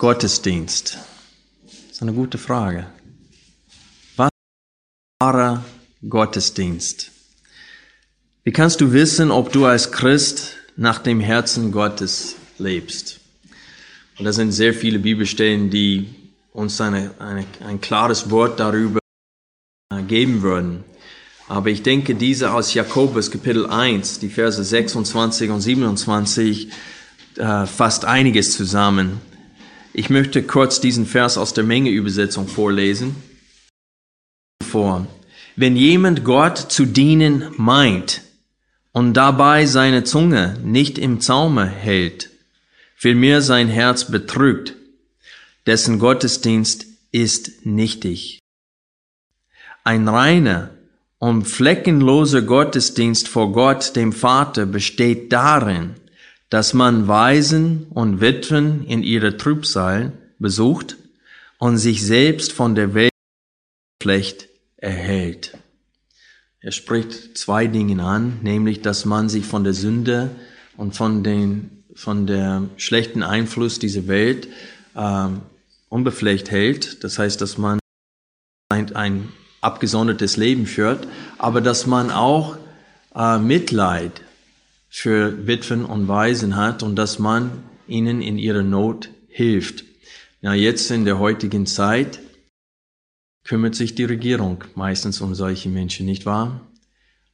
Gottesdienst? Das ist eine gute Frage. Was ist wahrer Gottesdienst? Wie kannst du wissen, ob du als Christ nach dem Herzen Gottes lebst? Und da sind sehr viele Bibelstellen, die uns eine, eine, ein klares Wort darüber geben würden. Aber ich denke, diese aus Jakobus Kapitel 1, die Verse 26 und 27, äh, fasst einiges zusammen. Ich möchte kurz diesen Vers aus der Menge-Übersetzung vorlesen. Vor. Wenn jemand Gott zu dienen meint und dabei seine Zunge nicht im Zaume hält, vielmehr sein Herz betrügt, dessen Gottesdienst ist nichtig. Ein reiner und fleckenloser Gottesdienst vor Gott, dem Vater, besteht darin, dass man Waisen und Witwen in ihrer Trübsal besucht und sich selbst von der Welt schlecht erhält. Er spricht zwei Dinge an, nämlich, dass man sich von der Sünde und von den, von der schlechten Einfluss dieser Welt äh, unbefleckt hält. Das heißt, dass man ein, ein abgesondertes Leben führt, aber dass man auch äh, Mitleid für Witwen und Waisen hat und dass man ihnen in ihrer Not hilft. Ja, jetzt in der heutigen Zeit kümmert sich die Regierung meistens um solche Menschen, nicht wahr?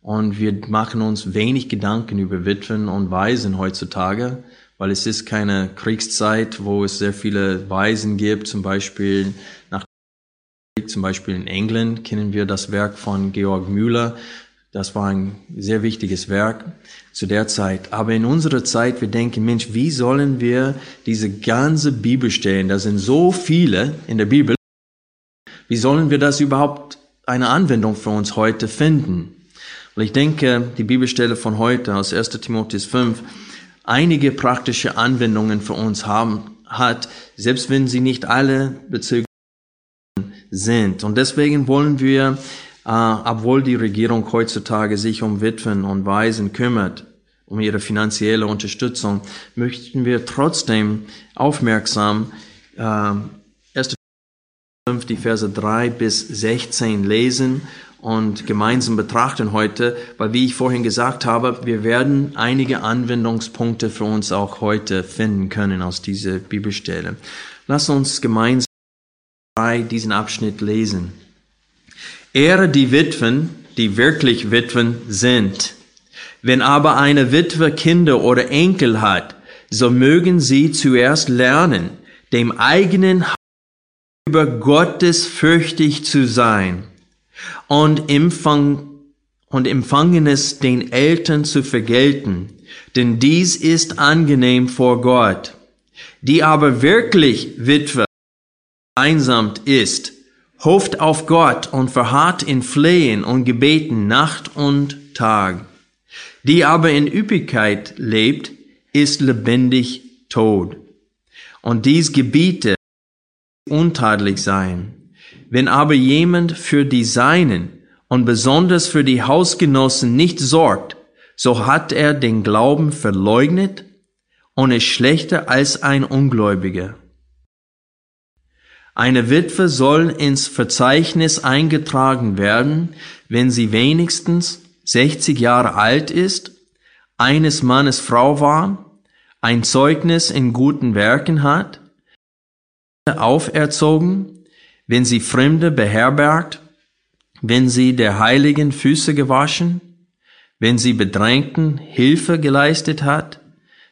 Und wir machen uns wenig Gedanken über Witwen und Waisen heutzutage, weil es ist keine Kriegszeit, wo es sehr viele Waisen gibt, zum Beispiel nach zum Beispiel in England kennen wir das Werk von Georg Müller, das war ein sehr wichtiges Werk zu der Zeit. Aber in unserer Zeit, wir denken, Mensch, wie sollen wir diese ganze Bibelstellen, da sind so viele in der Bibel, wie sollen wir das überhaupt eine Anwendung für uns heute finden? Und ich denke, die Bibelstelle von heute aus 1 Timotheus 5 einige praktische Anwendungen für uns haben, hat, selbst wenn sie nicht alle bezüglich sind. Und deswegen wollen wir obwohl die Regierung heutzutage sich um Witwen und Waisen kümmert, um ihre finanzielle Unterstützung, möchten wir trotzdem aufmerksam äh, 1. 5, die Verse 3 bis 16 lesen und gemeinsam betrachten heute, weil wie ich vorhin gesagt habe, wir werden einige Anwendungspunkte für uns auch heute finden können aus dieser Bibelstelle. Lass uns gemeinsam diesen Abschnitt lesen. Ehre die Witwen, die wirklich Witwen sind. Wenn aber eine Witwe Kinder oder Enkel hat, so mögen sie zuerst lernen, dem eigenen über Gottes fürchtig zu sein und, empfang, und Empfangenes den Eltern zu vergelten, denn dies ist angenehm vor Gott. Die aber wirklich Witwe einsamt ist, hofft auf Gott und verharrt in Flehen und Gebeten Nacht und Tag. Die aber in Üppigkeit lebt, ist lebendig tot. Und dies gebiete untadelig sein. Wenn aber jemand für die Seinen und besonders für die Hausgenossen nicht sorgt, so hat er den Glauben verleugnet und ist schlechter als ein Ungläubiger. Eine Witwe soll ins Verzeichnis eingetragen werden, wenn sie wenigstens 60 Jahre alt ist, eines Mannes Frau war, ein Zeugnis in guten Werken hat, auferzogen, wenn sie Fremde beherbergt, wenn sie der Heiligen Füße gewaschen, wenn sie Bedrängten Hilfe geleistet hat,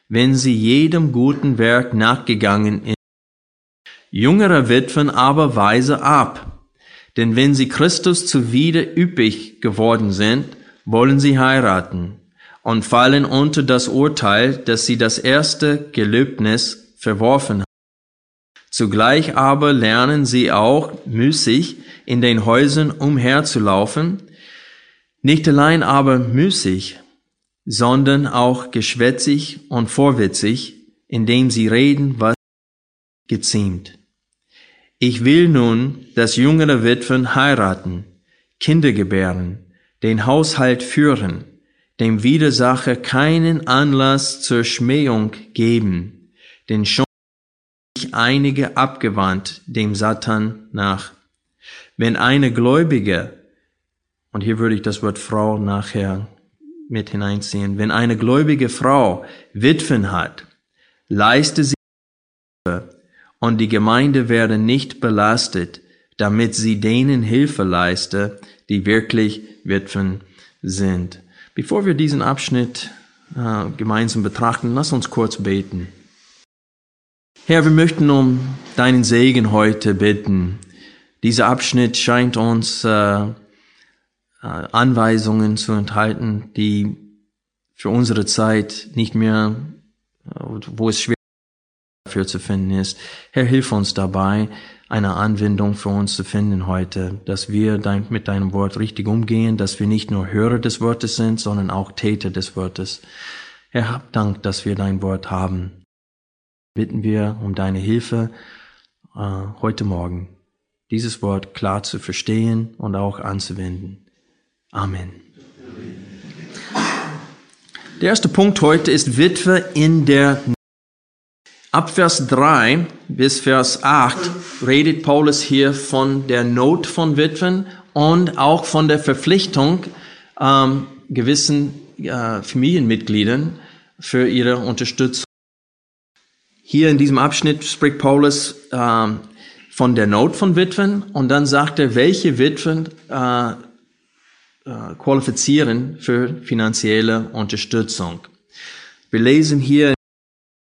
wenn sie jedem guten Werk nachgegangen Jüngere Witwen aber weise ab, denn wenn sie Christus zuwider üppig geworden sind, wollen sie heiraten und fallen unter das Urteil, dass sie das erste Gelöbnis verworfen haben. Zugleich aber lernen sie auch müßig in den Häusern umherzulaufen, nicht allein aber müßig, sondern auch geschwätzig und vorwitzig, indem sie reden, was geziemt. Ich will nun, dass jüngere Witwen heiraten, Kinder gebären, den Haushalt führen, dem Widersacher keinen Anlass zur Schmähung geben, denn schon einige abgewandt dem Satan nach. Wenn eine Gläubige, und hier würde ich das Wort Frau nachher mit hineinziehen, wenn eine gläubige Frau Witwen hat, leiste sie und die Gemeinde werde nicht belastet, damit sie denen Hilfe leiste, die wirklich Witwen sind. Bevor wir diesen Abschnitt äh, gemeinsam betrachten, lass uns kurz beten. Herr, wir möchten um deinen Segen heute bitten. Dieser Abschnitt scheint uns äh, äh, Anweisungen zu enthalten, die für unsere Zeit nicht mehr, äh, wo es schwer dafür zu finden ist. Herr, hilf uns dabei, eine Anwendung für uns zu finden heute, dass wir dein, mit deinem Wort richtig umgehen, dass wir nicht nur Hörer des Wortes sind, sondern auch Täter des Wortes. Herr, hab Dank, dass wir dein Wort haben bitten wir um deine Hilfe äh, heute Morgen, dieses Wort klar zu verstehen und auch anzuwenden. Amen. Der erste Punkt heute ist Witwe in der Ab Vers 3 bis Vers 8 redet Paulus hier von der Not von Witwen und auch von der Verpflichtung ähm, gewissen äh, Familienmitgliedern für ihre Unterstützung. Hier in diesem Abschnitt spricht Paulus ähm, von der Not von Witwen und dann sagt er, welche Witwen äh, äh, qualifizieren für finanzielle Unterstützung. Wir lesen hier in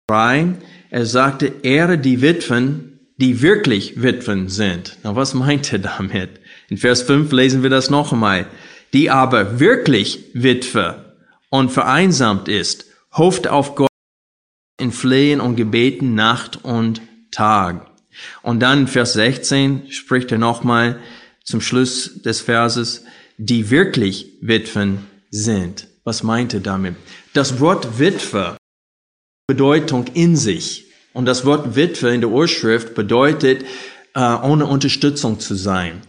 3, er sagte, ehre die Witwen, die wirklich Witwen sind. Na, was meint er damit? In Vers 5 lesen wir das noch einmal. Die aber wirklich Witwe und vereinsamt ist, hofft auf Gott in Flehen und Gebeten Nacht und Tag. Und dann Vers 16 spricht er nochmal zum Schluss des Verses, die wirklich Witwen sind. Was meint er damit? Das Wort Witwe Bedeutung in sich. Und das Wort Witwe in der Urschrift bedeutet, äh, ohne Unterstützung zu sein.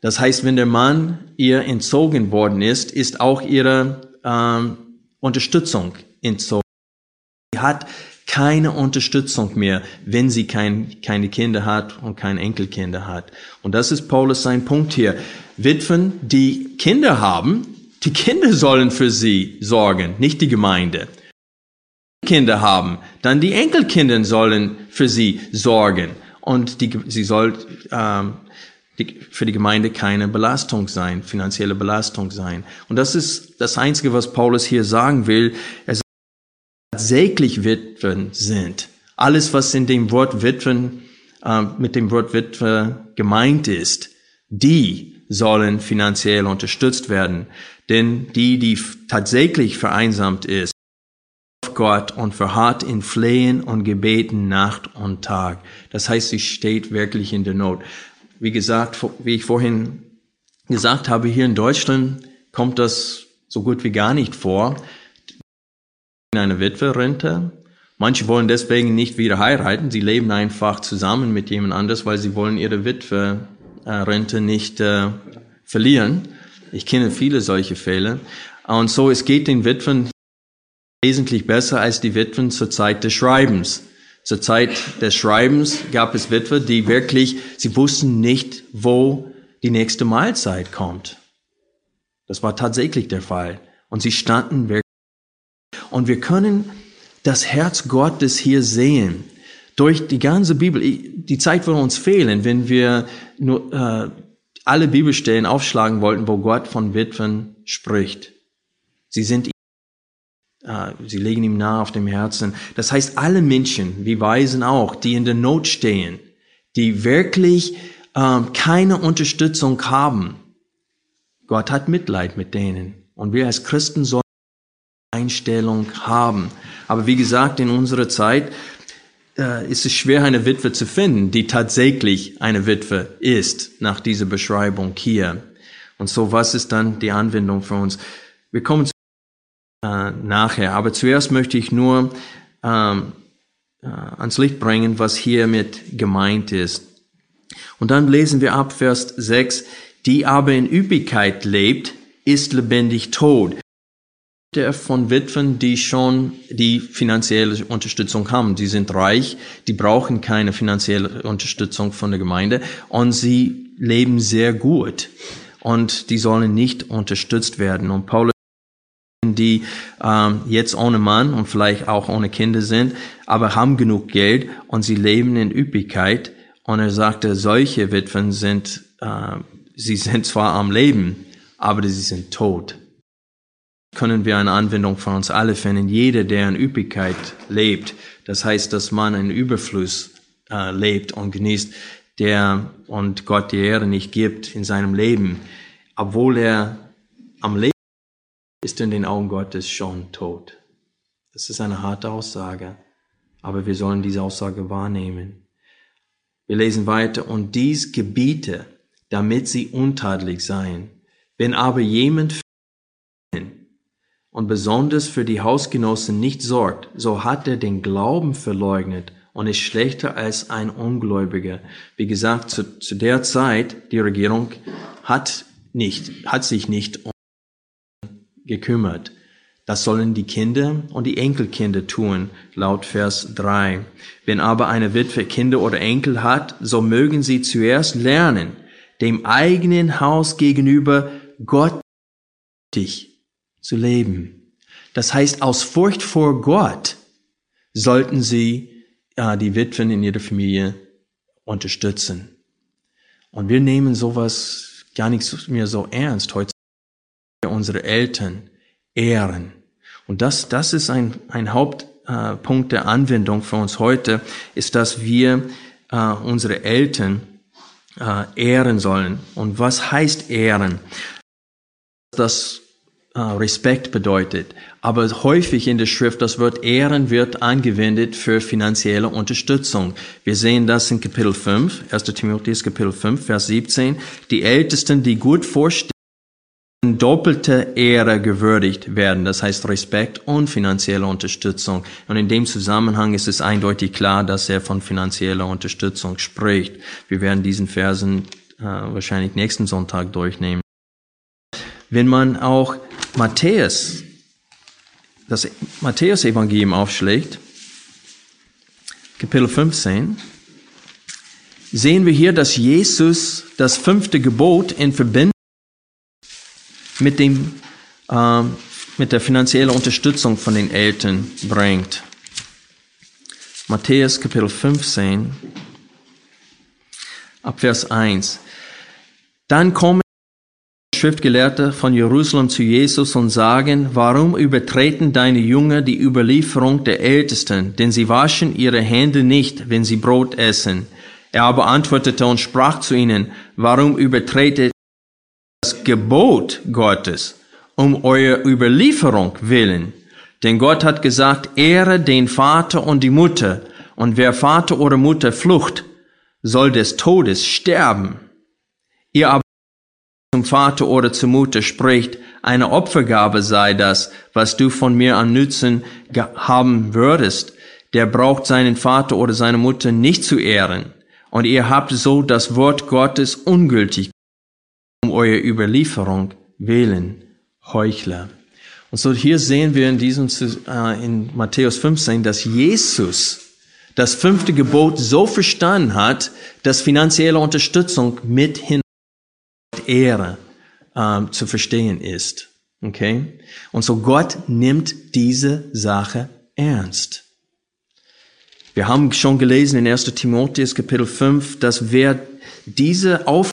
Das heißt, wenn der Mann ihr entzogen worden ist, ist auch ihre ähm, Unterstützung entzogen. Sie hat keine Unterstützung mehr, wenn sie kein, keine Kinder hat und keine Enkelkinder hat. Und das ist Paulus sein Punkt hier. Witwen, die Kinder haben, die Kinder sollen für sie sorgen, nicht die Gemeinde. Kinder haben, dann die Enkelkinder sollen für sie sorgen. Und die, sie soll ähm, die, für die Gemeinde keine Belastung sein, finanzielle Belastung sein. Und das ist das Einzige, was Paulus hier sagen will. Er tatsächlich Witwen sind. Alles, was in dem Wort Witwen, äh, mit dem Wort Witwe gemeint ist, die sollen finanziell unterstützt werden. Denn die, die tatsächlich vereinsamt ist, Gott und verharrt in Flehen und Gebeten Nacht und Tag. Das heißt, sie steht wirklich in der Not. Wie gesagt, wie ich vorhin gesagt habe, hier in Deutschland kommt das so gut wie gar nicht vor eine Witwerrente. Manche wollen deswegen nicht wieder heiraten. Sie leben einfach zusammen mit jemand anders, weil sie wollen ihre Witwerrente nicht äh, verlieren. Ich kenne viele solche Fälle. Und so, es geht den Witwen wesentlich besser als die Witwen zur Zeit des Schreibens. Zur Zeit des Schreibens gab es Witwe, die wirklich, sie wussten nicht, wo die nächste Mahlzeit kommt. Das war tatsächlich der Fall. Und sie standen wirklich und wir können das Herz Gottes hier sehen. Durch die ganze Bibel. Die Zeit würde uns fehlen, wenn wir nur äh, alle Bibelstellen aufschlagen wollten, wo Gott von Witwen spricht. Sie sind Sie legen ihm nahe auf dem Herzen. Das heißt, alle Menschen, wie Weisen auch, die in der Not stehen, die wirklich ähm, keine Unterstützung haben, Gott hat Mitleid mit denen. Und wir als Christen sollen Einstellung haben. Aber wie gesagt, in unserer Zeit, äh, ist es schwer, eine Witwe zu finden, die tatsächlich eine Witwe ist, nach dieser Beschreibung hier. Und so, was ist dann die Anwendung für uns? Wir kommen zu, äh, nachher, aber zuerst möchte ich nur ähm, äh, ans Licht bringen, was hiermit gemeint ist. Und dann lesen wir ab Vers 6, die aber in Üppigkeit lebt, ist lebendig tot der von Witwen, die schon die finanzielle Unterstützung haben. Die sind reich, die brauchen keine finanzielle Unterstützung von der Gemeinde und sie leben sehr gut und die sollen nicht unterstützt werden. Und Paulus die ähm, jetzt ohne Mann und vielleicht auch ohne Kinder sind, aber haben genug Geld und sie leben in Üppigkeit. Und er sagte, solche Witwen sind, äh, sie sind zwar am Leben, aber sie sind tot können wir eine Anwendung von uns alle finden. Jeder, der in Üppigkeit lebt, das heißt, dass man in Überfluss äh, lebt und genießt, der und Gott die Ehre nicht gibt in seinem Leben, obwohl er am Leben ist in den Augen Gottes schon tot. Das ist eine harte Aussage, aber wir sollen diese Aussage wahrnehmen. Wir lesen weiter, und dies gebiete, damit sie untadelig seien. Wenn aber jemand und besonders für die Hausgenossen nicht sorgt, so hat er den Glauben verleugnet und ist schlechter als ein Ungläubiger. Wie gesagt, zu, zu der Zeit, die Regierung hat nicht, hat sich nicht gekümmert. Das sollen die Kinder und die Enkelkinder tun, laut Vers 3. Wenn aber eine Witwe Kinder oder Enkel hat, so mögen sie zuerst lernen, dem eigenen Haus gegenüber Gott zu leben. Das heißt, aus Furcht vor Gott sollten sie äh, die Witwen in ihrer Familie unterstützen. Und wir nehmen sowas gar nicht mehr so ernst heute. Unsere Eltern ehren. Und das, das ist ein, ein Hauptpunkt äh, der Anwendung für uns heute, ist, dass wir äh, unsere Eltern äh, ehren sollen. Und was heißt ehren? Das uh, Respekt bedeutet. Aber häufig in der Schrift, das Wort Ehren wird angewendet für finanzielle Unterstützung. Wir sehen das in Kapitel 5, 1. Timotheus Kapitel 5, Vers 17. Die Ältesten, die gut vorstehen, doppelte Ehre gewürdigt werden, das heißt Respekt und finanzielle Unterstützung. Und in dem Zusammenhang ist es eindeutig klar, dass er von finanzieller Unterstützung spricht. Wir werden diesen Versen äh, wahrscheinlich nächsten Sonntag durchnehmen. Wenn man auch Matthäus, das Matthäus-Evangelium aufschlägt, Kapitel 15, sehen wir hier, dass Jesus das fünfte Gebot in Verbindung mit dem, äh, mit der finanziellen Unterstützung von den Eltern bringt. Matthäus Kapitel 15, ab Vers 1. Dann kommen Schriftgelehrte von Jerusalem zu Jesus und sagen, warum übertreten deine Jünger die Überlieferung der Ältesten, denn sie waschen ihre Hände nicht, wenn sie Brot essen. Er aber antwortete und sprach zu ihnen, warum übertretet das Gebot Gottes um eurer Überlieferung willen? Denn Gott hat gesagt, ehre den Vater und die Mutter, und wer Vater oder Mutter flucht, soll des Todes sterben. Ihr aber zum Vater oder zur Mutter spricht, eine Opfergabe sei das, was du von mir an Nützen haben würdest, der braucht seinen Vater oder seine Mutter nicht zu ehren. Und ihr habt so das Wort Gottes ungültig, eure Überlieferung wählen, Heuchler. Und so hier sehen wir in diesem, äh, in Matthäus 15, dass Jesus das fünfte Gebot so verstanden hat, dass finanzielle Unterstützung mit hin Ehre ähm, zu verstehen ist. Okay? Und so Gott nimmt diese Sache ernst. Wir haben schon gelesen in 1. Timotheus Kapitel 5, dass wer diese Aufgabe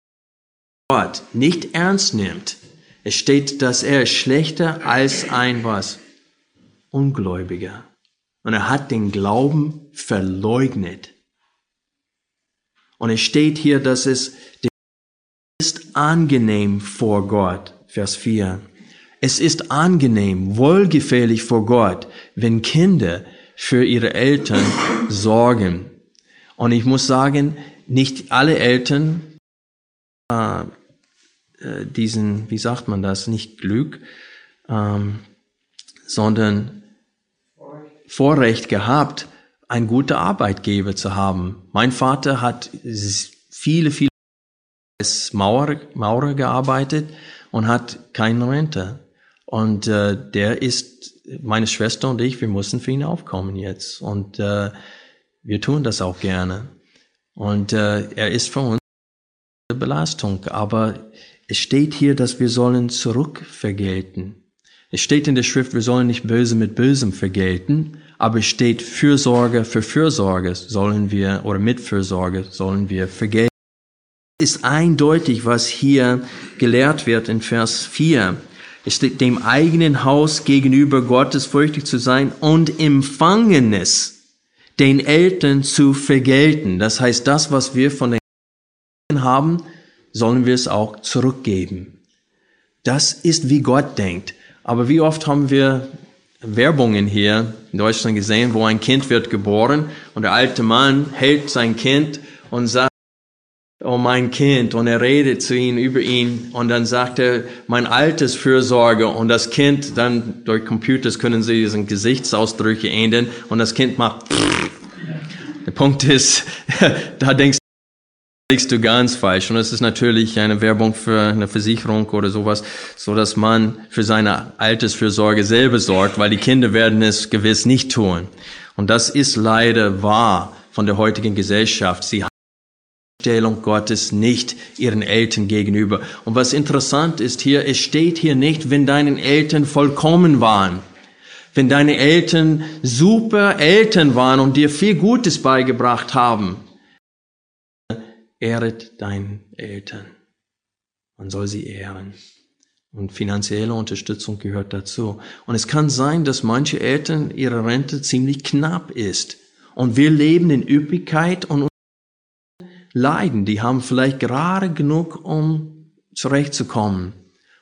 nicht ernst nimmt, es steht, dass er schlechter als ein was? Ungläubiger. Und er hat den Glauben verleugnet. Und es steht hier, dass es ist angenehm vor Gott. Vers 4. Es ist angenehm, wohlgefällig vor Gott, wenn Kinder für ihre Eltern sorgen. Und ich muss sagen, nicht alle Eltern äh, äh, diesen, wie sagt man das, nicht Glück, ähm, sondern Vorrecht gehabt, ein guter Arbeitgeber zu haben. Mein Vater hat viele, viele als Maurer, Maurer gearbeitet und hat keine Rente. Und äh, der ist, meine Schwester und ich, wir mussten für ihn aufkommen jetzt. Und äh, wir tun das auch gerne. Und äh, er ist für uns eine Belastung. Aber es steht hier, dass wir sollen zurückvergelten. Es steht in der Schrift, wir sollen nicht Böse mit Bösem vergelten, aber es steht Fürsorge für Fürsorge sollen wir, oder mit Fürsorge sollen wir vergelten. Es ist eindeutig, was hier gelehrt wird in Vers 4. Es steht, dem eigenen Haus gegenüber Gottes fürchtig zu sein und Empfangenes den Eltern zu vergelten. Das heißt, das, was wir von den Eltern haben, sollen wir es auch zurückgeben. Das ist, wie Gott denkt. Aber wie oft haben wir Werbungen hier in Deutschland gesehen, wo ein Kind wird geboren und der alte Mann hält sein Kind und sagt, oh mein Kind, und er redet zu ihm über ihn und dann sagt er, mein Altersfürsorge und das Kind, dann durch Computers können sie diesen Gesichtsausdrücke ändern und das Kind macht, der Punkt ist, da denkst liegst du ganz falsch. Und es ist natürlich eine Werbung für eine Versicherung oder sowas, so dass man für seine Altersfürsorge selber sorgt, weil die Kinder werden es gewiss nicht tun. Und das ist leider wahr von der heutigen Gesellschaft. Sie haben die Stellung Gottes nicht ihren Eltern gegenüber. Und was interessant ist hier, es steht hier nicht, wenn deinen Eltern vollkommen waren. Wenn deine Eltern super Eltern waren und dir viel Gutes beigebracht haben ehret deine Eltern. Man soll sie ehren. Und finanzielle Unterstützung gehört dazu. Und es kann sein, dass manche Eltern ihre Rente ziemlich knapp ist. Und wir leben in Üppigkeit und leiden. Die haben vielleicht gerade genug, um zurechtzukommen.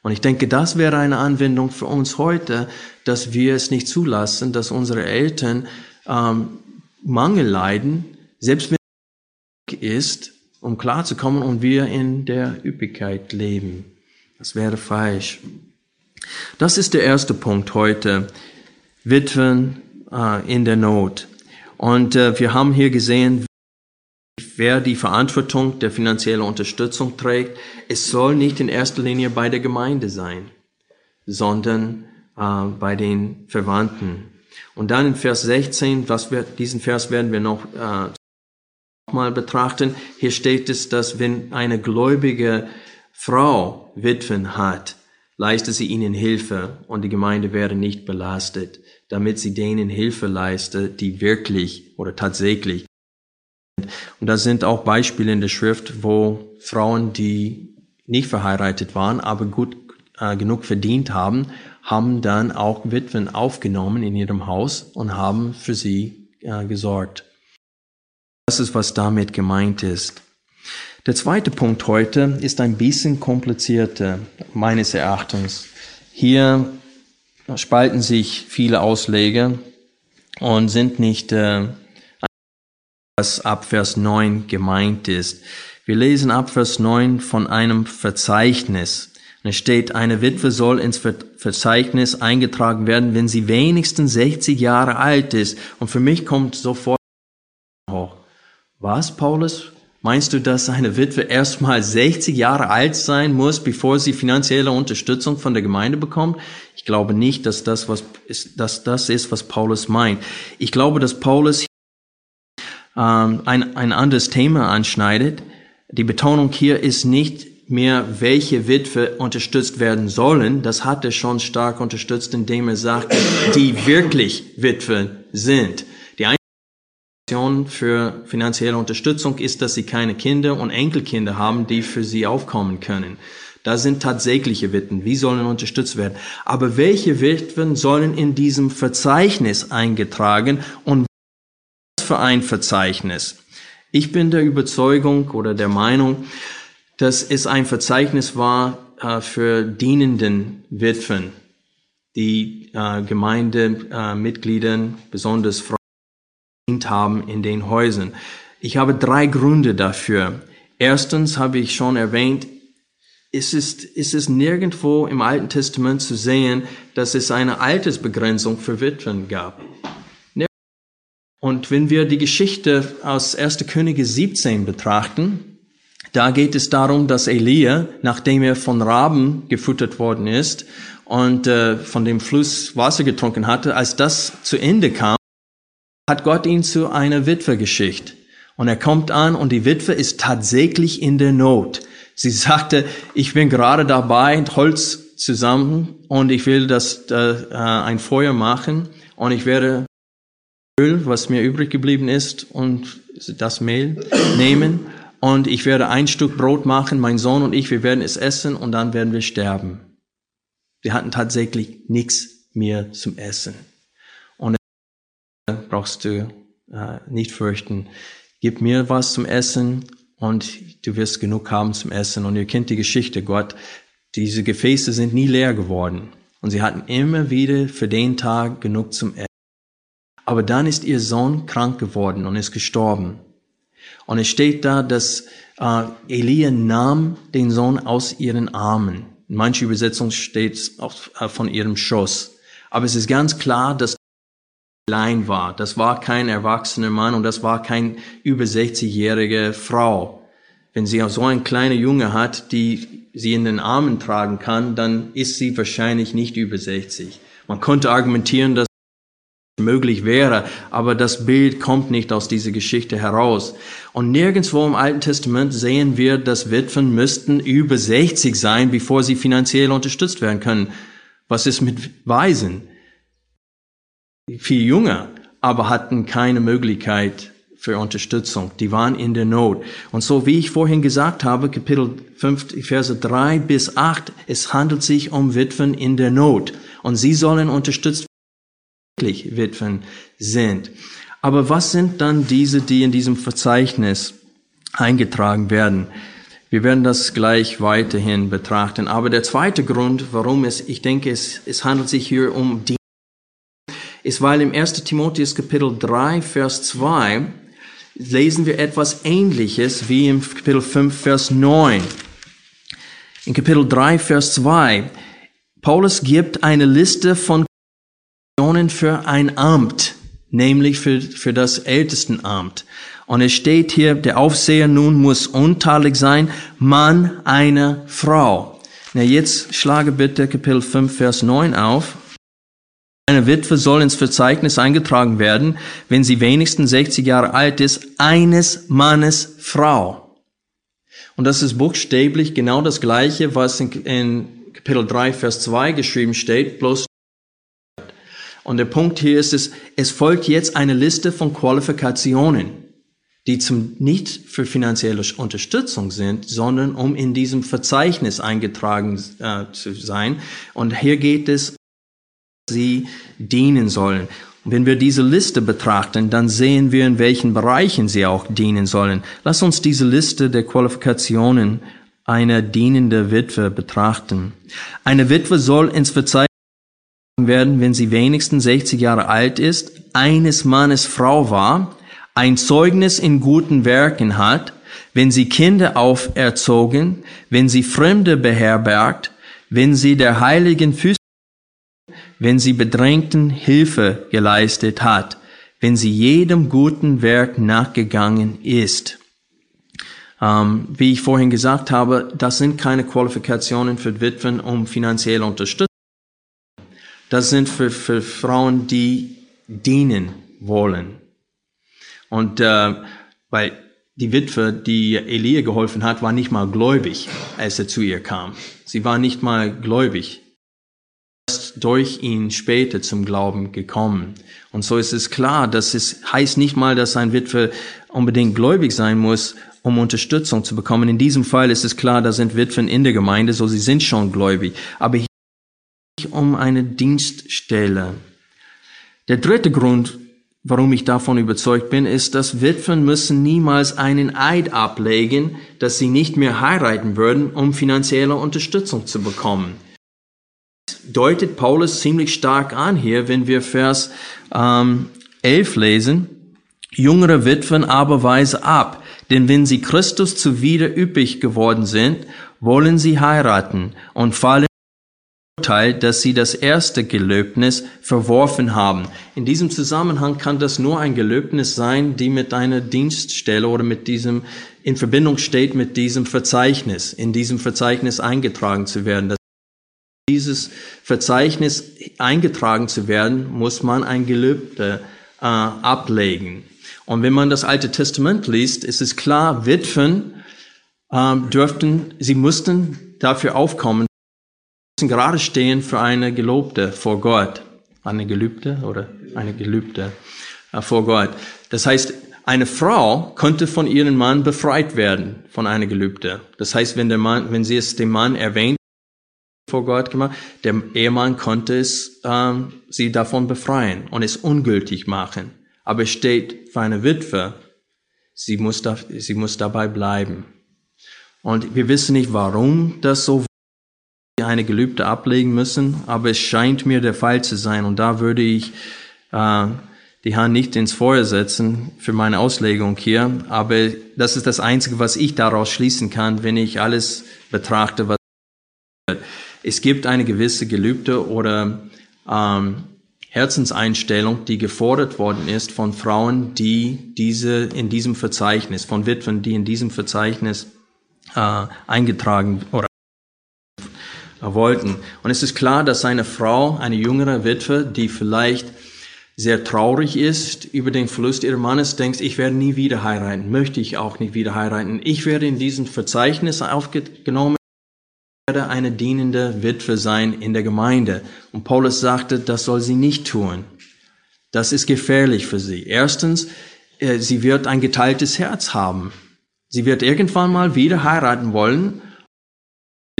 Und ich denke, das wäre eine Anwendung für uns heute, dass wir es nicht zulassen, dass unsere Eltern ähm, Mangel leiden, selbst wenn es ist, um klarzukommen und wir in der Üppigkeit leben. Das wäre falsch. Das ist der erste Punkt heute. Witwen äh, in der Not. Und äh, wir haben hier gesehen, wer die Verantwortung der finanziellen Unterstützung trägt. Es soll nicht in erster Linie bei der Gemeinde sein, sondern äh, bei den Verwandten. Und dann in Vers 16, was wir, diesen Vers werden wir noch äh, mal betrachten. Hier steht es, dass wenn eine gläubige Frau Witwen hat, leistet sie ihnen Hilfe und die Gemeinde wäre nicht belastet, damit sie denen Hilfe leistet, die wirklich oder tatsächlich. Und da sind auch Beispiele in der Schrift, wo Frauen, die nicht verheiratet waren, aber gut äh, genug verdient haben, haben dann auch Witwen aufgenommen in ihrem Haus und haben für sie äh, gesorgt. Das ist, was damit gemeint ist. Der zweite Punkt heute ist ein bisschen komplizierter, meines Erachtens. Hier spalten sich viele Ausleger und sind nicht, äh, was ab Vers 9 gemeint ist. Wir lesen ab Vers 9 von einem Verzeichnis. es steht, eine Witwe soll ins Verzeichnis eingetragen werden, wenn sie wenigstens 60 Jahre alt ist. Und für mich kommt sofort. Was, Paulus? Meinst du, dass eine Witwe erstmal 60 Jahre alt sein muss, bevor sie finanzielle Unterstützung von der Gemeinde bekommt? Ich glaube nicht, dass das, was ist, dass das ist, was Paulus meint. Ich glaube, dass Paulus ähm, ein, ein anderes Thema anschneidet. Die Betonung hier ist nicht mehr, welche Witwe unterstützt werden sollen. Das hat er schon stark unterstützt, indem er sagt, die wirklich Witwen sind für finanzielle Unterstützung ist, dass sie keine Kinder und Enkelkinder haben, die für sie aufkommen können. Da sind tatsächliche Witwen. Wie sollen unterstützt werden? Aber welche Witwen sollen in diesem Verzeichnis eingetragen und was für ein Verzeichnis? Ich bin der Überzeugung oder der Meinung, dass es ein Verzeichnis war äh, für dienenden Witwen, die äh, Gemeindemitgliedern, besonders Frauen, haben in den Häusern. Ich habe drei Gründe dafür. Erstens habe ich schon erwähnt, es ist, es ist nirgendwo im Alten Testament zu sehen, dass es eine Altersbegrenzung für Witwen gab. Und wenn wir die Geschichte aus 1. Könige 17 betrachten, da geht es darum, dass Elia, nachdem er von Raben gefüttert worden ist und äh, von dem Fluss Wasser getrunken hatte, als das zu Ende kam, hat Gott ihn zu einer Witwe geschickt. Und er kommt an und die Witwe ist tatsächlich in der Not. Sie sagte, ich bin gerade dabei, Holz zusammen und ich will das äh, ein Feuer machen und ich werde Öl, was mir übrig geblieben ist und das Mehl nehmen und ich werde ein Stück Brot machen, mein Sohn und ich, wir werden es essen und dann werden wir sterben. Sie hatten tatsächlich nichts mehr zum Essen. Brauchst du äh, nicht fürchten. Gib mir was zum Essen und du wirst genug haben zum Essen. Und ihr kennt die Geschichte, Gott, diese Gefäße sind nie leer geworden. Und sie hatten immer wieder für den Tag genug zum Essen. Aber dann ist ihr Sohn krank geworden und ist gestorben. Und es steht da, dass äh, Elia nahm den Sohn aus ihren Armen. In manchen Übersetzungen steht es auch äh, von ihrem Schoß. Aber es ist ganz klar, dass allein war. Das war kein erwachsener Mann und das war kein über 60-jährige Frau. Wenn sie auch so einen kleinen Junge hat, die sie in den Armen tragen kann, dann ist sie wahrscheinlich nicht über 60. Man könnte argumentieren, dass möglich wäre, aber das Bild kommt nicht aus dieser Geschichte heraus. Und nirgendwo im Alten Testament sehen wir, dass Witwen müssten über 60 sein, bevor sie finanziell unterstützt werden können. Was ist mit Waisen? Viel jünger, aber hatten keine Möglichkeit für Unterstützung. Die waren in der Not. Und so wie ich vorhin gesagt habe, Kapitel 5, Verse 3 bis 8, es handelt sich um Witwen in der Not. Und sie sollen unterstützt wirklich Witwen sind. Aber was sind dann diese, die in diesem Verzeichnis eingetragen werden? Wir werden das gleich weiterhin betrachten. Aber der zweite Grund, warum es, ich denke, es, es handelt sich hier um die ist, weil im 1. Timotheus Kapitel 3, Vers 2 lesen wir etwas Ähnliches wie im Kapitel 5, Vers 9. In Kapitel 3, Vers 2, Paulus gibt eine Liste von Konditionen für ein Amt, nämlich für, für das Ältestenamt. Und es steht hier, der Aufseher nun muss unteilig sein, Mann einer Frau. Na, jetzt schlage bitte Kapitel 5, Vers 9 auf. Eine Witwe soll ins Verzeichnis eingetragen werden, wenn sie wenigstens 60 Jahre alt ist, eines Mannes Frau. Und das ist buchstäblich genau das Gleiche, was in, in Kapitel 3, Vers 2 geschrieben steht, bloß und der Punkt hier ist es, es folgt jetzt eine Liste von Qualifikationen, die zum, nicht für finanzielle Unterstützung sind, sondern um in diesem Verzeichnis eingetragen äh, zu sein. Und hier geht es sie dienen sollen. Und wenn wir diese Liste betrachten, dann sehen wir, in welchen Bereichen sie auch dienen sollen. Lass uns diese Liste der Qualifikationen einer dienenden Witwe betrachten. Eine Witwe soll ins Verzeichnis werden, wenn sie wenigstens 60 Jahre alt ist, eines Mannes Frau war, ein Zeugnis in guten Werken hat, wenn sie Kinder auferzogen, wenn sie Fremde beherbergt, wenn sie der heiligen Füße wenn sie Bedrängten Hilfe geleistet hat, wenn sie jedem guten Werk nachgegangen ist. Ähm, wie ich vorhin gesagt habe, das sind keine Qualifikationen für Witwen um finanzielle Unterstützung. Das sind für, für Frauen, die dienen wollen. Und äh, weil die Witwe, die Elia geholfen hat, war nicht mal gläubig, als er zu ihr kam. Sie war nicht mal gläubig durch ihn später zum Glauben gekommen. Und so ist es klar, dass es heißt nicht mal, dass ein Witwe unbedingt gläubig sein muss, um Unterstützung zu bekommen. In diesem Fall ist es klar, da sind Witwen in der Gemeinde, so sie sind schon gläubig. Aber hier geht es um eine Dienststelle. Der dritte Grund, warum ich davon überzeugt bin, ist, dass Witwen müssen niemals einen Eid ablegen, dass sie nicht mehr heiraten würden, um finanzielle Unterstützung zu bekommen deutet Paulus ziemlich stark an hier, wenn wir Vers ähm, 11 lesen. Jüngere Witwen aber weise ab, denn wenn sie Christus zuwider üppig geworden sind, wollen sie heiraten und fallen Urteil, dass sie das erste Gelöbnis verworfen haben. In diesem Zusammenhang kann das nur ein Gelöbnis sein, die mit einer Dienststelle oder mit diesem in Verbindung steht mit diesem Verzeichnis, in diesem Verzeichnis eingetragen zu werden. Dieses Verzeichnis eingetragen zu werden, muss man ein Gelübde äh, ablegen. Und wenn man das Alte Testament liest, ist es klar, Witwen äh, dürften, sie mussten dafür aufkommen, müssen gerade stehen für eine Gelobte vor Gott. Eine Gelübde oder eine Gelübde äh, vor Gott. Das heißt, eine Frau konnte von ihrem Mann befreit werden von einer Gelübde. Das heißt, wenn der Mann, wenn sie es dem Mann erwähnt, vor Gott gemacht, der Ehemann konnte es, ähm, sie davon befreien und es ungültig machen. Aber es steht für eine Witwe, sie muss, da, sie muss dabei bleiben. Und wir wissen nicht, warum das so eine Gelübde ablegen müssen, aber es scheint mir der Fall zu sein. Und da würde ich äh, die Hand nicht ins Feuer setzen für meine Auslegung hier, aber das ist das Einzige, was ich daraus schließen kann, wenn ich alles betrachte, was es gibt eine gewisse Gelübde oder ähm, Herzenseinstellung, die gefordert worden ist von Frauen, die diese in diesem Verzeichnis, von Witwen, die in diesem Verzeichnis äh, eingetragen oder wollten. Und es ist klar, dass eine Frau, eine jüngere Witwe, die vielleicht sehr traurig ist über den Verlust ihres Mannes, denkt, ich werde nie wieder heiraten, möchte ich auch nicht wieder heiraten. Ich werde in diesem Verzeichnis aufgenommen, werde eine dienende Witwe sein in der Gemeinde. Und Paulus sagte, das soll sie nicht tun. Das ist gefährlich für sie. Erstens, äh, sie wird ein geteiltes Herz haben. Sie wird irgendwann mal wieder heiraten wollen.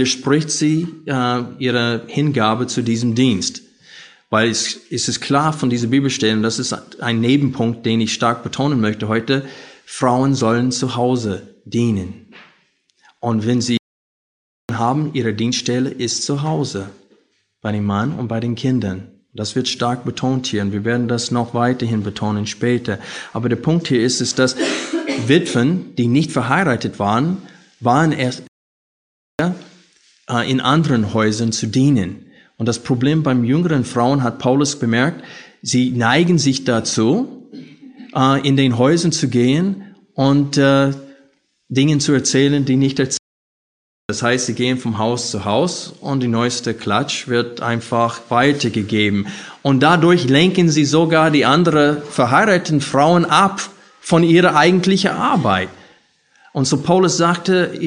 Spricht sie äh, ihre Hingabe zu diesem Dienst. Weil es, es ist klar von dieser Bibelstelle, das ist ein Nebenpunkt, den ich stark betonen möchte heute, Frauen sollen zu Hause dienen. Und wenn sie haben, ihre Dienststelle ist zu Hause, bei dem Mann und bei den Kindern. Das wird stark betont hier und wir werden das noch weiterhin betonen später. Aber der Punkt hier ist, ist, dass Witwen, die nicht verheiratet waren, waren erst äh, in anderen Häusern zu dienen. Und das Problem beim jüngeren Frauen hat Paulus bemerkt, sie neigen sich dazu, äh, in den Häusern zu gehen und äh, Dingen zu erzählen, die nicht erzählt das heißt, sie gehen vom Haus zu Haus und die neueste Klatsch wird einfach weitergegeben. Und dadurch lenken sie sogar die anderen verheirateten Frauen ab von ihrer eigentlichen Arbeit. Und so Paulus sagte,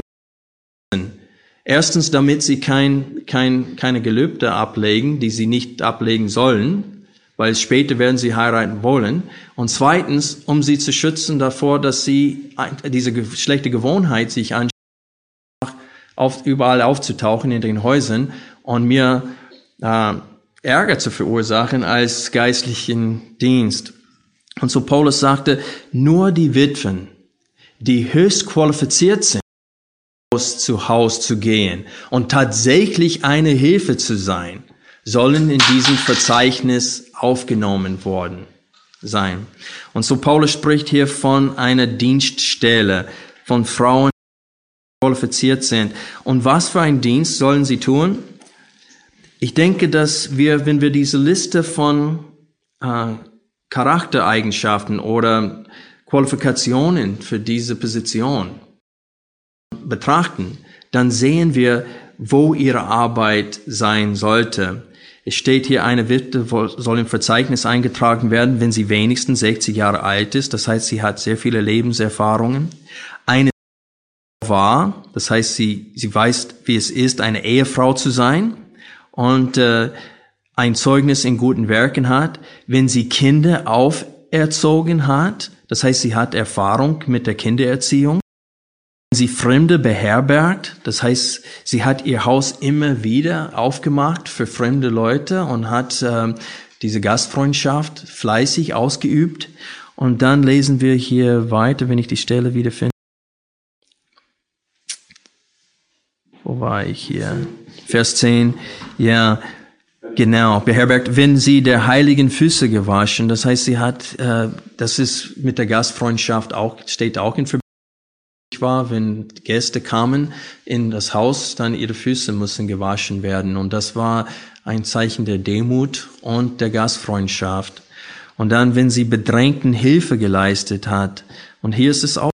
erstens, damit sie kein, kein, keine Gelübde ablegen, die sie nicht ablegen sollen, weil später werden sie heiraten wollen. Und zweitens, um sie zu schützen davor, dass sie diese schlechte Gewohnheit sich anschauen, auf, überall aufzutauchen in den Häusern und mir äh, Ärger zu verursachen als geistlichen Dienst. Und so Paulus sagte, nur die Witwen, die höchst qualifiziert sind, Haus zu Haus zu gehen und tatsächlich eine Hilfe zu sein, sollen in diesem Verzeichnis aufgenommen worden sein. Und so Paulus spricht hier von einer Dienststelle, von Frauen, qualifiziert sind. Und was für einen Dienst sollen sie tun? Ich denke, dass wir, wenn wir diese Liste von äh, Charaktereigenschaften oder Qualifikationen für diese Position betrachten, dann sehen wir, wo ihre Arbeit sein sollte. Es steht hier, eine Witwe soll im Verzeichnis eingetragen werden, wenn sie wenigstens 60 Jahre alt ist. Das heißt, sie hat sehr viele Lebenserfahrungen. Eine war. Das heißt, sie, sie weiß, wie es ist, eine Ehefrau zu sein und äh, ein Zeugnis in guten Werken hat. Wenn sie Kinder auferzogen hat, das heißt, sie hat Erfahrung mit der Kindererziehung. Wenn sie Fremde beherbergt, das heißt, sie hat ihr Haus immer wieder aufgemacht für fremde Leute und hat äh, diese Gastfreundschaft fleißig ausgeübt. Und dann lesen wir hier weiter, wenn ich die Stelle wieder finde. Wo war ich hier? Vers 10. Ja, Genau, beherbergt, wenn sie der heiligen Füße gewaschen. Das heißt, sie hat, äh, das ist mit der Gastfreundschaft auch, steht auch in Verbindung war, wenn Gäste kamen in das Haus, dann ihre Füße mussten gewaschen werden. Und das war ein Zeichen der Demut und der Gastfreundschaft. Und dann, wenn sie Bedrängten Hilfe geleistet hat, und hier ist es auch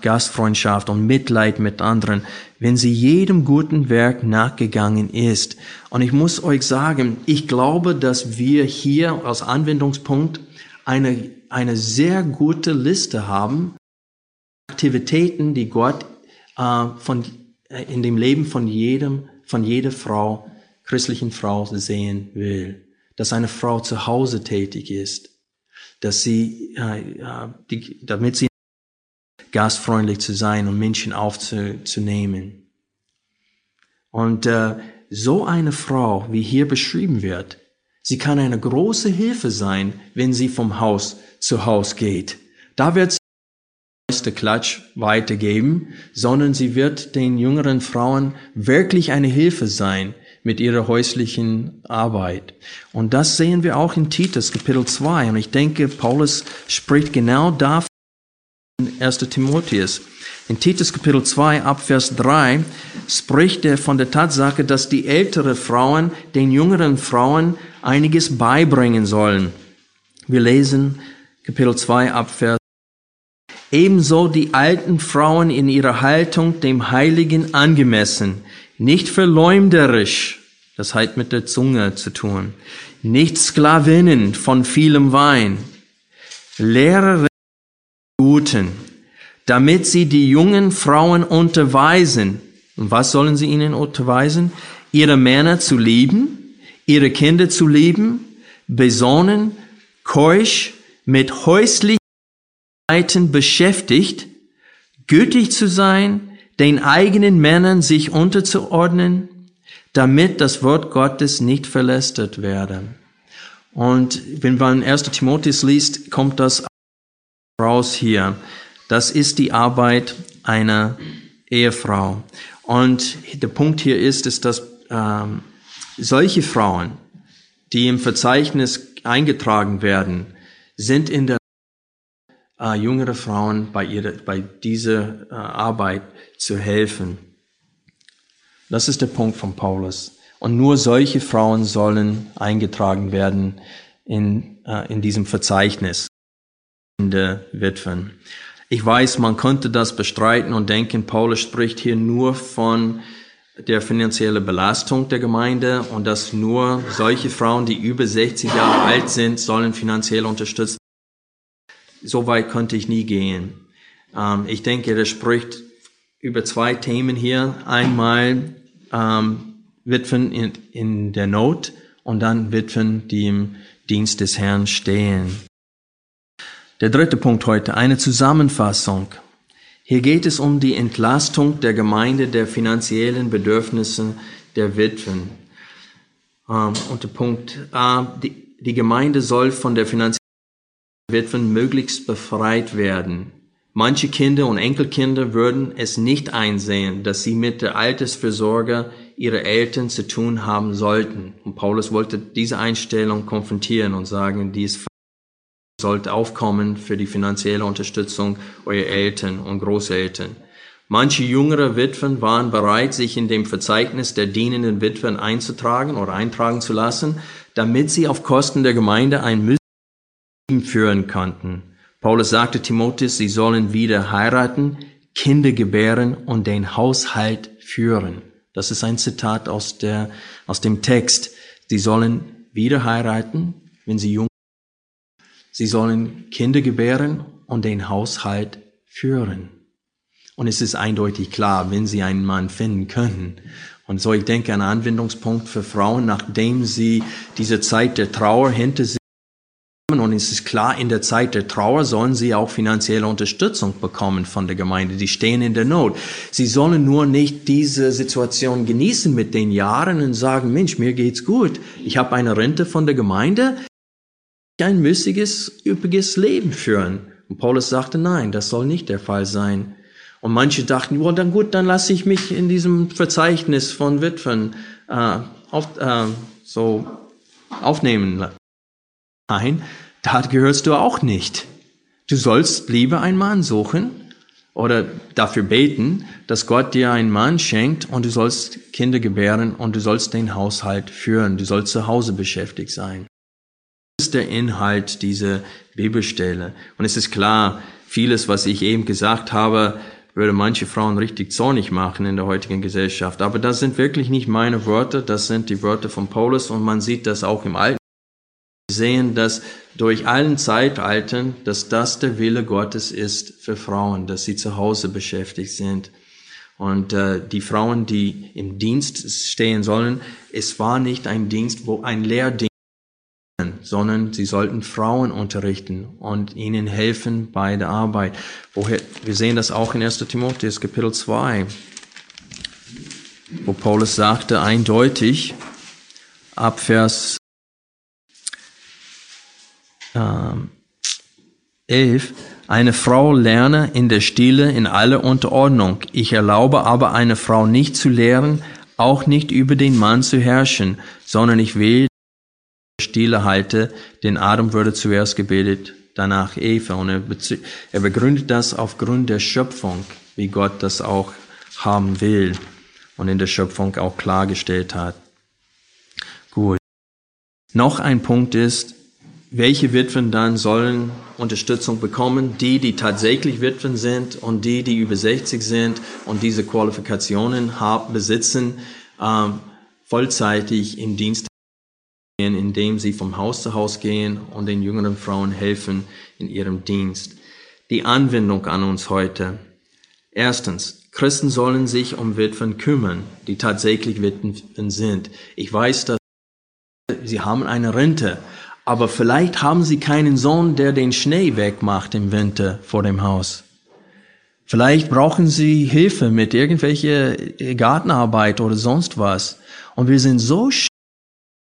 Gastfreundschaft und Mitleid mit anderen, wenn sie jedem guten Werk nachgegangen ist. Und ich muss euch sagen, ich glaube, dass wir hier als Anwendungspunkt eine, eine sehr gute Liste haben, Aktivitäten, die Gott äh, von, äh, in dem Leben von jedem, von jeder Frau, christlichen Frau sehen will. Dass eine Frau zu Hause tätig ist, dass sie, äh, äh die, damit sie gastfreundlich zu sein und Menschen aufzunehmen. Und äh, so eine Frau, wie hier beschrieben wird, sie kann eine große Hilfe sein, wenn sie vom Haus zu Haus geht. Da wird sie neueste Klatsch weitergeben, sondern sie wird den jüngeren Frauen wirklich eine Hilfe sein mit ihrer häuslichen Arbeit. Und das sehen wir auch in Titus Kapitel 2. Und ich denke, Paulus spricht genau davon 1. Timotheus. In Titus Kapitel 2 ab Vers 3 spricht er von der Tatsache, dass die ältere Frauen den jüngeren Frauen einiges beibringen sollen. Wir lesen Kapitel 2 ab Vers Ebenso die alten Frauen in ihrer Haltung dem Heiligen angemessen, nicht verleumderisch, das hat mit der Zunge zu tun, nicht Sklavinnen von vielem Wein, Lehrerinnen Guten, damit sie die jungen Frauen unterweisen. Und was sollen sie ihnen unterweisen? Ihre Männer zu lieben, ihre Kinder zu lieben, besonnen, keusch, mit häuslichen beschäftigt, gütig zu sein, den eigenen Männern sich unterzuordnen, damit das Wort Gottes nicht verlästert werde. Und wenn man 1. Timotheus liest, kommt das raus hier. Das ist die Arbeit einer Ehefrau. Und der Punkt hier ist, ist, dass ähm, solche Frauen, die im Verzeichnis eingetragen werden, sind in der äh, jüngere Frauen bei ihrer, bei dieser äh, Arbeit zu helfen. Das ist der Punkt von Paulus. Und nur solche Frauen sollen eingetragen werden in, äh, in diesem Verzeichnis Witwen. Ich weiß, man könnte das bestreiten und denken, Paulus spricht hier nur von der finanziellen Belastung der Gemeinde und dass nur solche Frauen, die über 60 Jahre alt sind, sollen finanziell unterstützt. So weit könnte ich nie gehen. Ähm, ich denke, er spricht über zwei Themen hier. Einmal ähm, Witwen in, in der Not und dann Witwen, die im Dienst des Herrn stehen. Der dritte Punkt heute, eine Zusammenfassung. Hier geht es um die Entlastung der Gemeinde der finanziellen Bedürfnisse der Witwen. Ähm, und der Punkt A, die, die Gemeinde soll von der finanziellen Witwen möglichst befreit werden. Manche Kinder und Enkelkinder würden es nicht einsehen, dass sie mit der Altersversorge ihrer Eltern zu tun haben sollten. Und Paulus wollte diese Einstellung konfrontieren und sagen, die ist sollte aufkommen für die finanzielle Unterstützung eurer Eltern und Großeltern. Manche jüngere Witwen waren bereit, sich in dem Verzeichnis der dienenden Witwen einzutragen oder eintragen zu lassen, damit sie auf Kosten der Gemeinde ein Leben führen konnten. Paulus sagte Timotheus, sie sollen wieder heiraten, Kinder gebären und den Haushalt führen. Das ist ein Zitat aus, der, aus dem Text. Sie sollen wieder heiraten, wenn sie jung Sie sollen Kinder gebären und den Haushalt führen. Und es ist eindeutig klar, wenn sie einen Mann finden können. Und so, ich denke, ein Anwendungspunkt für Frauen, nachdem sie diese Zeit der Trauer hinter sich haben, und es ist klar, in der Zeit der Trauer sollen sie auch finanzielle Unterstützung bekommen von der Gemeinde. Die stehen in der Not. Sie sollen nur nicht diese Situation genießen mit den Jahren und sagen, Mensch, mir geht's gut. Ich habe eine Rente von der Gemeinde ein müßiges, üppiges Leben führen. Und Paulus sagte, nein, das soll nicht der Fall sein. Und manche dachten, oh, dann gut, dann lasse ich mich in diesem Verzeichnis von Witwen äh, auf, äh, so aufnehmen. Nein, da gehörst du auch nicht. Du sollst lieber einen Mann suchen oder dafür beten, dass Gott dir einen Mann schenkt und du sollst Kinder gebären und du sollst den Haushalt führen. Du sollst zu Hause beschäftigt sein. Ist der Inhalt dieser Bibelstelle. Und es ist klar, vieles, was ich eben gesagt habe, würde manche Frauen richtig zornig machen in der heutigen Gesellschaft. Aber das sind wirklich nicht meine Worte, das sind die Worte von Paulus und man sieht das auch im Alten sehen, dass durch allen Zeitaltern, dass das der Wille Gottes ist für Frauen, dass sie zu Hause beschäftigt sind. Und äh, die Frauen, die im Dienst stehen sollen, es war nicht ein Dienst, wo ein Lehrdienst, sondern sie sollten Frauen unterrichten und ihnen helfen bei der Arbeit. Woher, wir sehen das auch in 1. Timotheus Kapitel 2, wo Paulus sagte eindeutig, ab Vers ähm, 11. Eine Frau lerne in der Stille in aller Unterordnung. Ich erlaube aber eine Frau nicht zu lehren, auch nicht über den Mann zu herrschen, sondern ich will Stille halte, den Adam würde zuerst gebetet, danach Eva. Und er, er begründet das aufgrund der Schöpfung, wie Gott das auch haben will und in der Schöpfung auch klargestellt hat. Gut. Noch ein Punkt ist, welche Witwen dann sollen Unterstützung bekommen? Die, die tatsächlich Witwen sind und die, die über 60 sind und diese Qualifikationen haben, besitzen, ähm, vollzeitig im Dienst indem sie vom Haus zu Haus gehen und den jüngeren Frauen helfen in ihrem Dienst. Die Anwendung an uns heute. Erstens, Christen sollen sich um Witwen kümmern, die tatsächlich Witwen sind. Ich weiß, dass sie haben eine Rente, aber vielleicht haben sie keinen Sohn, der den Schnee wegmacht im Winter vor dem Haus. Vielleicht brauchen sie Hilfe mit irgendwelcher Gartenarbeit oder sonst was. Und wir sind so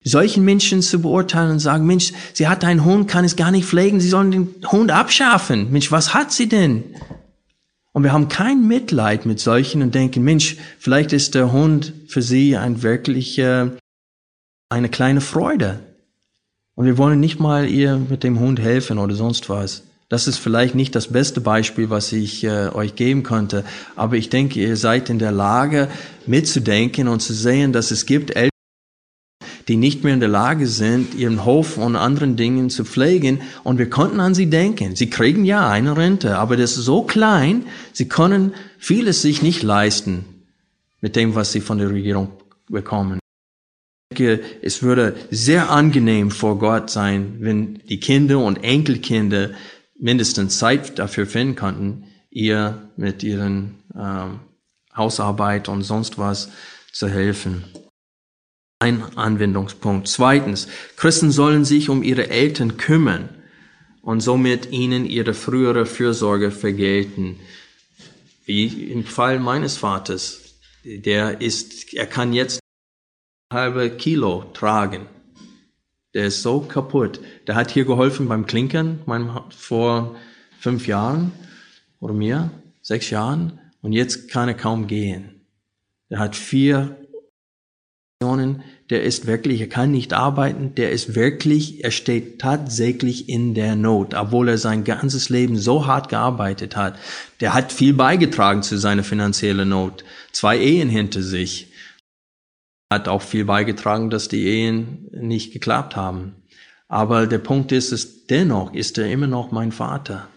solchen Menschen zu beurteilen und sagen, Mensch, sie hat einen Hund, kann es gar nicht pflegen, sie sollen den Hund abschaffen. Mensch, was hat sie denn? Und wir haben kein Mitleid mit solchen und denken, Mensch, vielleicht ist der Hund für sie ein wirkliche, eine kleine Freude. Und wir wollen nicht mal ihr mit dem Hund helfen oder sonst was. Das ist vielleicht nicht das beste Beispiel, was ich äh, euch geben könnte, aber ich denke, ihr seid in der Lage mitzudenken und zu sehen, dass es gibt die nicht mehr in der Lage sind, ihren Hof und anderen Dingen zu pflegen und wir konnten an sie denken. Sie kriegen ja eine Rente, aber das ist so klein, sie können vieles sich nicht leisten mit dem, was sie von der Regierung bekommen denke, es würde sehr angenehm vor Gott sein, wenn die Kinder und Enkelkinder mindestens Zeit dafür finden konnten, ihr mit ihren ähm, Hausarbeit und sonst was zu helfen. Ein Anwendungspunkt. Zweitens, Christen sollen sich um ihre Eltern kümmern und somit ihnen ihre frühere Fürsorge vergelten. Wie im Fall meines Vaters. Der ist, er kann jetzt halbe Kilo tragen. Der ist so kaputt. Der hat hier geholfen beim Klinkern vor fünf Jahren oder mehr, sechs Jahren. Und jetzt kann er kaum gehen. Der hat vier der ist wirklich, er kann nicht arbeiten, der ist wirklich, er steht tatsächlich in der Not, obwohl er sein ganzes Leben so hart gearbeitet hat. Der hat viel beigetragen zu seiner finanziellen Not. Zwei Ehen hinter sich hat auch viel beigetragen, dass die Ehen nicht geklappt haben. Aber der Punkt ist, es dennoch ist er immer noch mein Vater.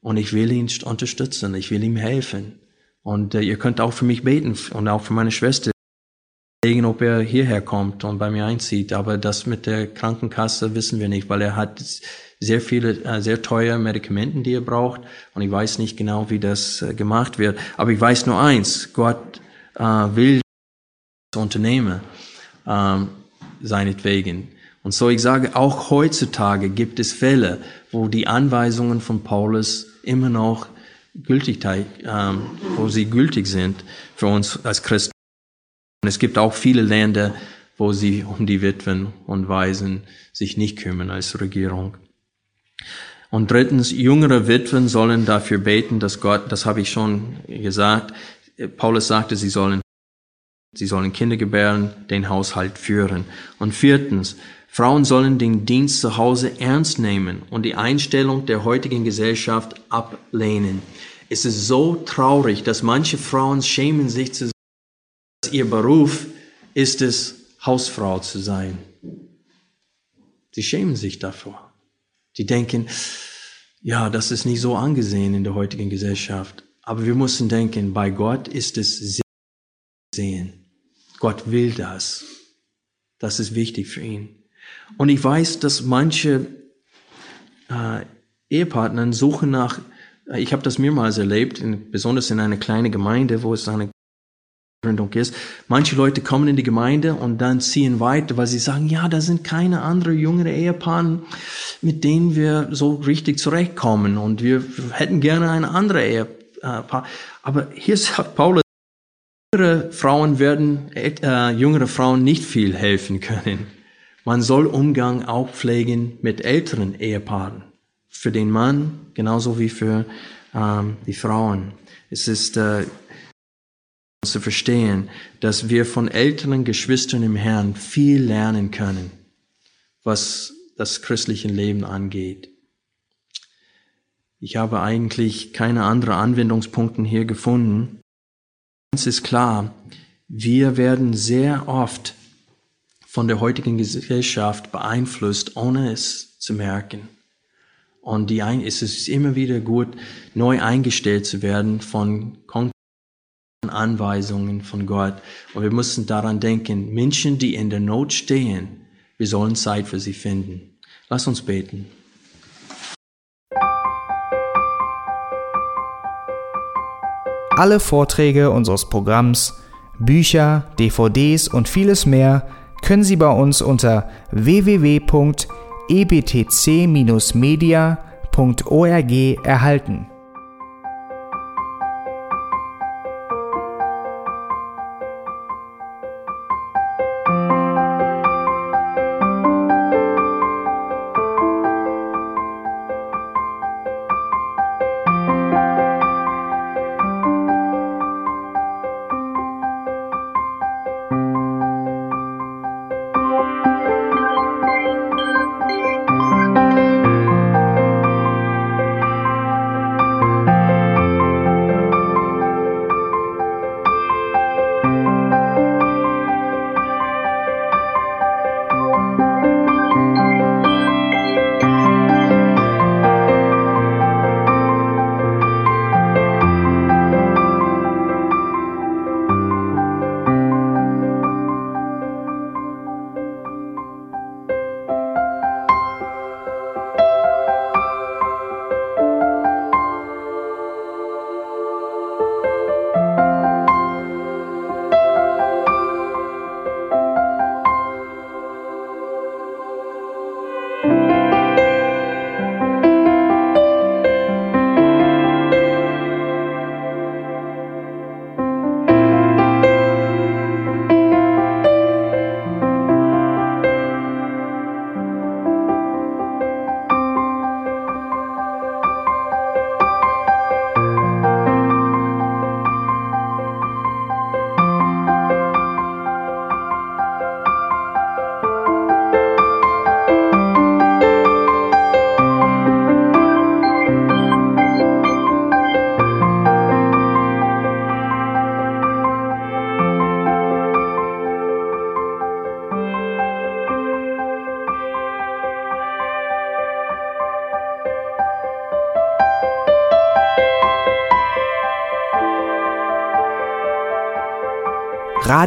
Und ich will ihn unterstützen, ich will ihm helfen. Und äh, ihr könnt auch für mich beten und auch für meine Schwester, ob er hierher kommt und bei mir einzieht. Aber das mit der Krankenkasse wissen wir nicht, weil er hat sehr viele, äh, sehr teure Medikamenten, die er braucht. Und ich weiß nicht genau, wie das äh, gemacht wird. Aber ich weiß nur eins, Gott äh, will Unternehmer ähm, seinetwegen. Und so ich sage, auch heutzutage gibt es Fälle, wo die Anweisungen von Paulus immer noch Gültigkeit, ähm, wo sie gültig sind für uns als Christen. Und es gibt auch viele Länder, wo sie um die Witwen und Waisen sich nicht kümmern als Regierung. Und drittens, jüngere Witwen sollen dafür beten, dass Gott, das habe ich schon gesagt, Paulus sagte, sie sollen Sie sollen Kinder gebären, den Haushalt führen. Und viertens, Frauen sollen den Dienst zu Hause ernst nehmen und die Einstellung der heutigen Gesellschaft ablehnen. Es ist so traurig, dass manche Frauen schämen sich zu ihr Beruf ist es, Hausfrau zu sein. Sie schämen sich davor. Sie denken, ja, das ist nicht so angesehen in der heutigen Gesellschaft. Aber wir müssen denken, bei Gott ist es sehr sehen. Gott will das. Das ist wichtig für ihn. Und ich weiß, dass manche äh, Ehepartner suchen nach, ich habe das mehrmals erlebt, in, besonders in einer kleinen Gemeinde, wo es eine ist. Manche Leute kommen in die Gemeinde und dann ziehen weiter, weil sie sagen, ja, da sind keine anderen jüngere Ehepaare, mit denen wir so richtig zurechtkommen und wir hätten gerne eine andere Ehepaar. Aber hier sagt Paulus, jüngere Frauen werden äh, jüngere Frauen nicht viel helfen können. Man soll Umgang auch pflegen mit älteren Ehepaaren. Für den Mann genauso wie für ähm, die Frauen. Es ist äh, zu verstehen, dass wir von älteren Geschwistern im Herrn viel lernen können, was das christliche Leben angeht. Ich habe eigentlich keine anderen Anwendungspunkte hier gefunden. Es ist klar, wir werden sehr oft von der heutigen Gesellschaft beeinflusst, ohne es zu merken. Und die es ist immer wieder gut, neu eingestellt zu werden von Anweisungen von Gott. Und wir müssen daran denken, Menschen, die in der Not stehen, wir sollen Zeit für sie finden. Lass uns beten. Alle Vorträge unseres Programms, Bücher, DVDs und vieles mehr können Sie bei uns unter www.ebtc-media.org erhalten.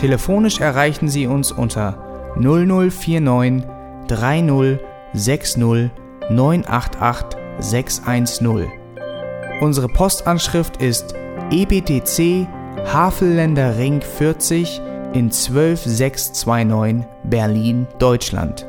Telefonisch erreichen Sie uns unter 0049 30 60 988 610. Unsere Postanschrift ist EBTC Havelländer Ring 40 in 12629 Berlin, Deutschland.